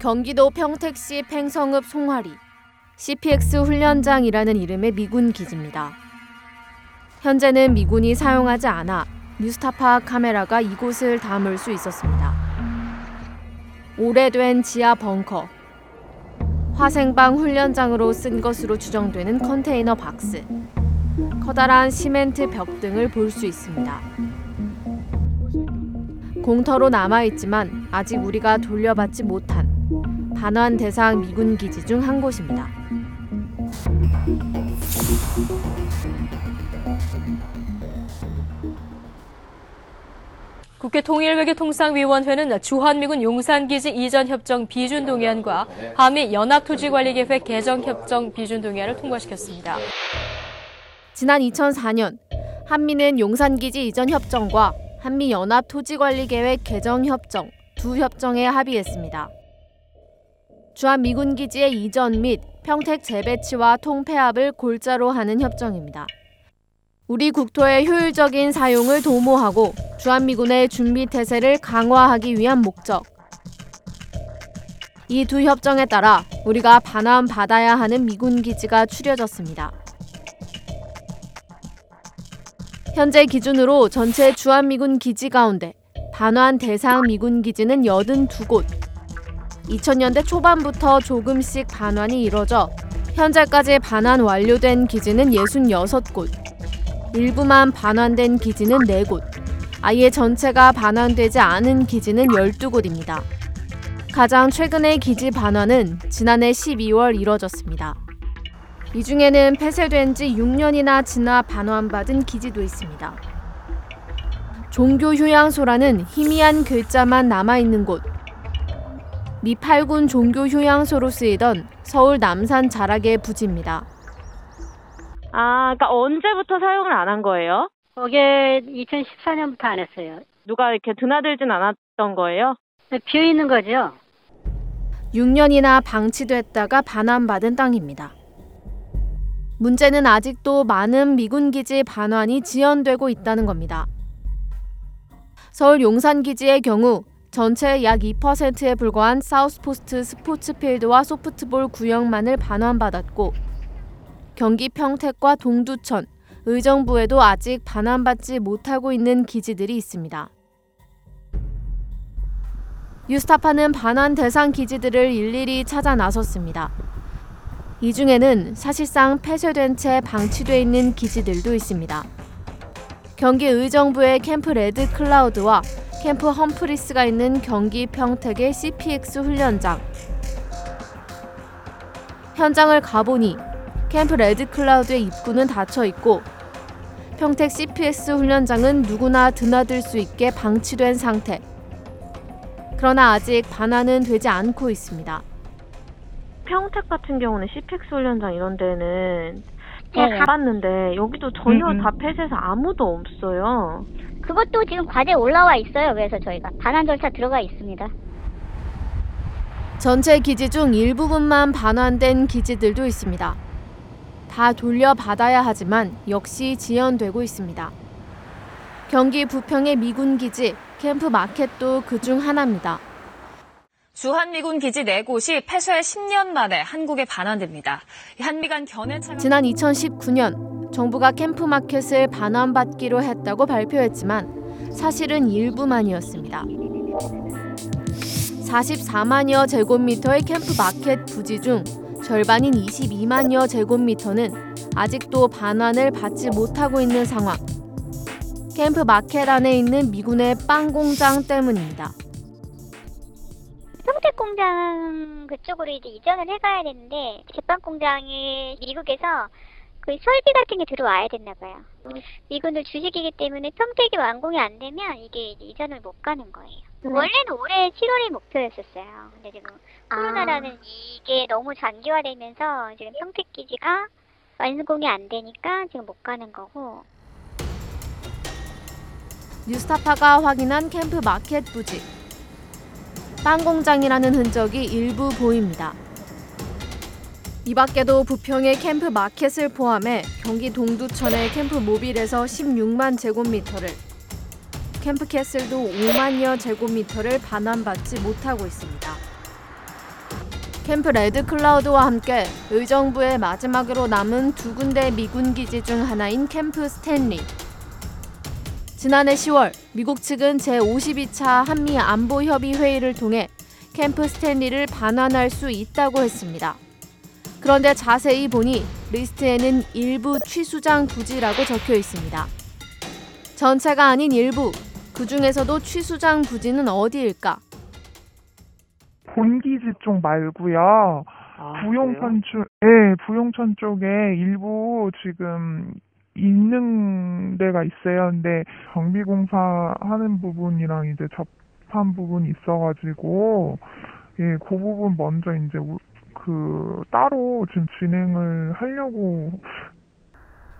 경기도 평택시 팽성읍 송화리 CPX 훈련장이라는 이름의 미군 기지입니다. 현재는 미군이 사용하지 않아 뉴스타파 카메라가 이곳을 담을 수 있었습니다. 오래된 지하 벙커, 화생방 훈련장으로 쓴 것으로 추정되는 컨테이너 박스, 커다란 시멘트 벽 등을 볼 수 있습니다. 공터로 남아있지만 아직 우리가 돌려받지 못한 반환 대상 미군 기지 중 한 곳입니다. 국회 통일외교통상위원회는 주한미군 용산기지 이전 협정 비준 동의안과 한미 연합토지관리계획 개정 협정 비준 동의안을 통과시켰습니다. 지난 2004년 한미는 용산기지 이전 협정과 한미 연합 토지관리계획 개정 협정 두 협정에 합의했습니다. 주한 미군 기지의 이전 및 평택 재배치와 통폐합을 골자로 하는 협정입니다. 우리 국토의 효율적인 사용을 도모하고 주한미군의 준비 태세를 강화하기 위한 목적. 이 두 협정에 따라 우리가 반환 받아야 하는 미군 기지가 추려졌습니다. 현재 기준으로 전체 주한미군 기지 가운데 반환 대상 미군 기지는 82곳. 2000년대 초반부터 조금씩 반환이 이뤄져 현재까지 반환 완료된 기지는 66곳. 일부만 반환된 기지는 4곳, 아예 전체가 반환되지 않은 기지는 12곳입니다. 가장 최근의 기지 반환은 지난해 12월 이뤄졌습니다. 이 중에는 폐쇄된 지 6년이나 지나 반환받은 기지도 있습니다. 종교 휴양소라는 희미한 글자만 남아있는 곳. 미 8군 종교 휴양소로 쓰이던 서울 남산 자락의 부지입니다. 아, 그러니까 언제부터 사용을 안 한 거예요? 그게 2014년부터 안 했어요. 누가 이렇게 드나들진 않았던 거예요? 비어 있는 거죠. 6년이나 방치됐다가 반환받은 땅입니다. 문제는 아직도 많은 미군 기지 반환이 지연되고 있다는 겁니다. 서울 용산 기지의 경우 전체 약 2%에 불과한 사우스포스트 스포츠필드와 소프트볼 구역만을 반환받았고 경기 평택과 동두천, 의정부에도 아직 반환받지 못하고 있는 기지들이 있습니다. 뉴스타파는 반환 대상 기지들을 일일이 찾아 나섰습니다. 이 중에는 사실상 폐쇄된 채 방치돼 있는 기지들도 있습니다. 경기 의정부의 캠프 레드 클라우드와 캠프 험프리스가 있는 경기 평택의 CPX 훈련장. 현장을 가보니 캠프 레드 클라우드의 입구는 닫혀 있고 평택 CPX 훈련장은 누구나 드나들 수 있게 방치된 상태. 그러나 아직 반환은 되지 않고 있습니다. 평택 같은 경우는 CPX 훈련장 이런 데는 네. 다 가봤는데 여기도 전혀 음, 음. 다 폐쇄해서 아무도 없어요. 그것도 지금 과제에 올라와 있어요. 그래서 저희가 반환 절차 들어가 있습니다. 전체 기지 중 일부분만 반환된 기지들도 있습니다. 다 돌려받아야 하지만 역시 지연되고 있습니다. 경기 부평의 미군 기지 캠프 마켓도 그 중 하나입니다. 주한미군 기지 4곳이 폐쇄 10년 만에 한국에 반환됩니다. 한미 간 견해 차가 지난 2019년 정부가 캠프 마켓을 반환받기로 했다고 발표했지만 사실은 일부만이었습니다. 44만여 제곱미터의 캠프 마켓 부지 중 절반인 22만여 제곱미터는 아직도 반환을 받지 못하고 있는 상황. 캠프 마켓 안에 있는 미군의 빵 공장 때문입니다. 평택 공장 그쪽으로 이제 이전을 해가야 되는데 제빵 공장이 미국에서 그 설비 같은 게 들어와야 됐나 봐요. 미군들 주식이기 때문에 평택이 완공이 안 되면 이게 이제 이전을 못 가는 거예요. 원래는 올해 7월이 목표였었어요. 근데 지금 코로나라는 이게 너무 장기화되면서 지금 평택 기지가 완공이 안 되니까 지금 못 가는 거고 뉴스타파가 확인한 캠프 마켓 부지. 빵 공장이라는 흔적이 일부 보입니다. 이 밖에도 부평의 캠프 마켓을 포함해 경기 동두천의 캠프 모빌에서 16만 제곱미터를, 캠프 캐슬도 5만여 제곱미터를 반환받지 못하고 있습니다. 캠프 레드 클라우드와 함께 의정부의 마지막으로 남은 두 군데 미군 기지 중 하나인 캠프 스탠리. 지난해 10월 미국 측은 제52차 한미 안보 협의 회의를 통해 캠프 스탠리를 반환할 수 있다고 했습니다. 그런데 자세히 보니 리스트에는 일부 취수장 부지라고 적혀 있습니다. 전체가 아닌 일부, 그 중에서도 취수장 부지는 어디일까? 본기지 쪽 말고요. 부용천 쪽, 예, 부용천 쪽에 일부 지금 있는 데가 있어요. 근데 정비공사 하는 부분이랑 이제 접한 부분이 있어가지고, 예, 그 부분 먼저 이제 우- 그 따로 지금 진행을 하려고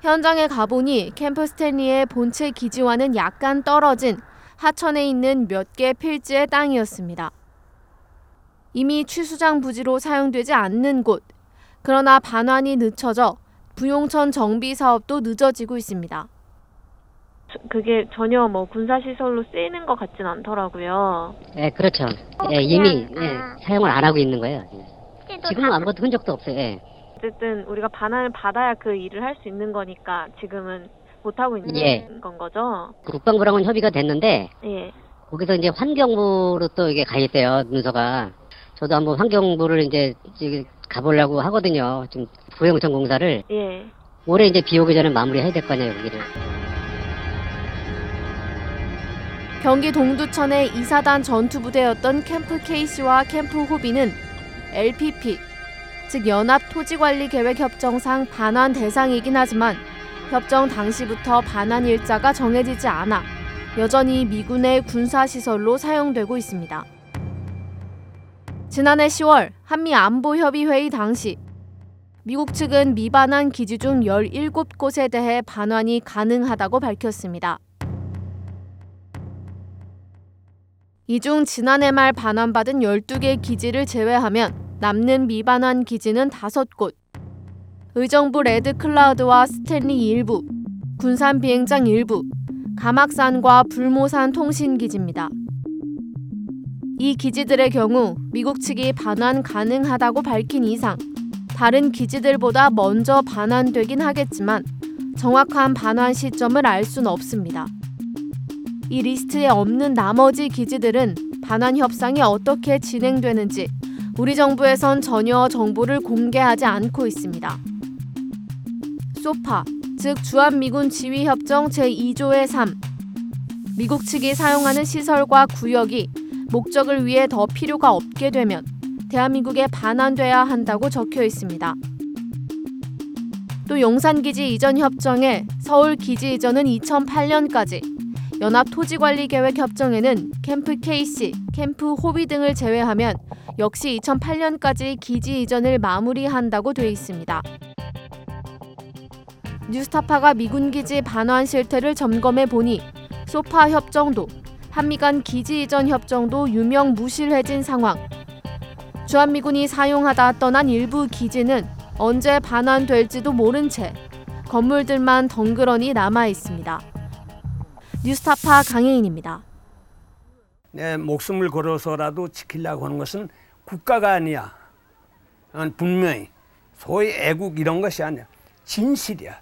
현장에 가보니 캠프 스탠리의 본체 기지와는 약간 떨어진 하천에 있는 몇 개 필지의 땅이었습니다. 이미 취수장 부지로 사용되지 않는 곳. 그러나 반환이 늦춰져 부용천 정비 사업도 늦어지고 있습니다. 그게 전혀 뭐 군사시설로 쓰이는 것 같진 않더라고요. 예, 그렇죠. 예, 이미 그냥, 예, 아. 사용을 안 하고 있는 거예요. 예. 지금은 다- 아무것도 흔적도 없어요. 예. 어쨌든 우리가 반환을 받아야 그 일을 할 수 있는 거니까 지금은 못 하고 있는 예. 건 거죠. 국방부랑은 협의가 됐는데 예. 거기서 이제 환경부로 또 이게 가 있대요 문서가. 저도 한번 환경부를 이제 지금 가보려고 하거든요. 지금 부영천 공사를 예. 올해 이제 비 오기 전에 마무리해야 될 거 아니에요 여기를. 경기 동두천의 이사단 전투부대였던 캠프 케이시와 캠프 호비는 LPP, 즉 연합 토지관리계획 협정상 반환 대상이긴 하지만 협정 당시부터 반환 일자가 정해지지 않아 여전히 미군의 군사시설로 사용되고 있습니다. 지난해 10월 한미 안보협의회의 당시 미국 측은 미반환 기지 중 17곳에 대해 반환이 가능하다고 밝혔습니다. 이 중 지난해 말 반환받은 12개 기지를 제외하면 남는 미반환 기지는 5곳. 의정부 레드 클라우드와 스탠리 일부, 군산 비행장 일부, 감악산과 불모산 통신 기지입니다. 이 기지들의 경우 미국 측이 반환 가능하다고 밝힌 이상 다른 기지들보다 먼저 반환되긴 하겠지만 정확한 반환 시점을 알 수는 없습니다. 이 리스트에 없는 나머지 기지들은 반환 협상이 어떻게 진행되는지 우리 정부에선 전혀 정보를 공개하지 않고 있습니다. 소파, 즉 주한미군 지휘협정 제2조의 3. 미국 측이 사용하는 시설과 구역이 목적을 위해 더 필요가 없게 되면 대한민국에 반환돼야 한다고 적혀 있습니다. 또 용산기지 이전 협정에 서울 기지 이전은 2008년까지 연합토지관리계획 협정에는 캠프 KC, 캠프 호비 등을 제외하면 역시 2008년까지 기지 이전을 마무리한다고 돼 있습니다. 뉴스타파가 미군 기지 반환 실태를 점검해 보니 소파 협정도 한미 간 기지 이전 협정도 유명 무실해진 상황. 주한미군이 사용하다 떠난 일부 기지는 언제 반환될지도 모른 채 건물들만 덩그러니 남아 있습니다. 뉴스타파 강혜인입니다. 내 목숨을 걸어서라도 지키려고 하는 것은 국가가 아니야. 어, 분명히 소위 애국 이런 것이 아니야. 진실이야.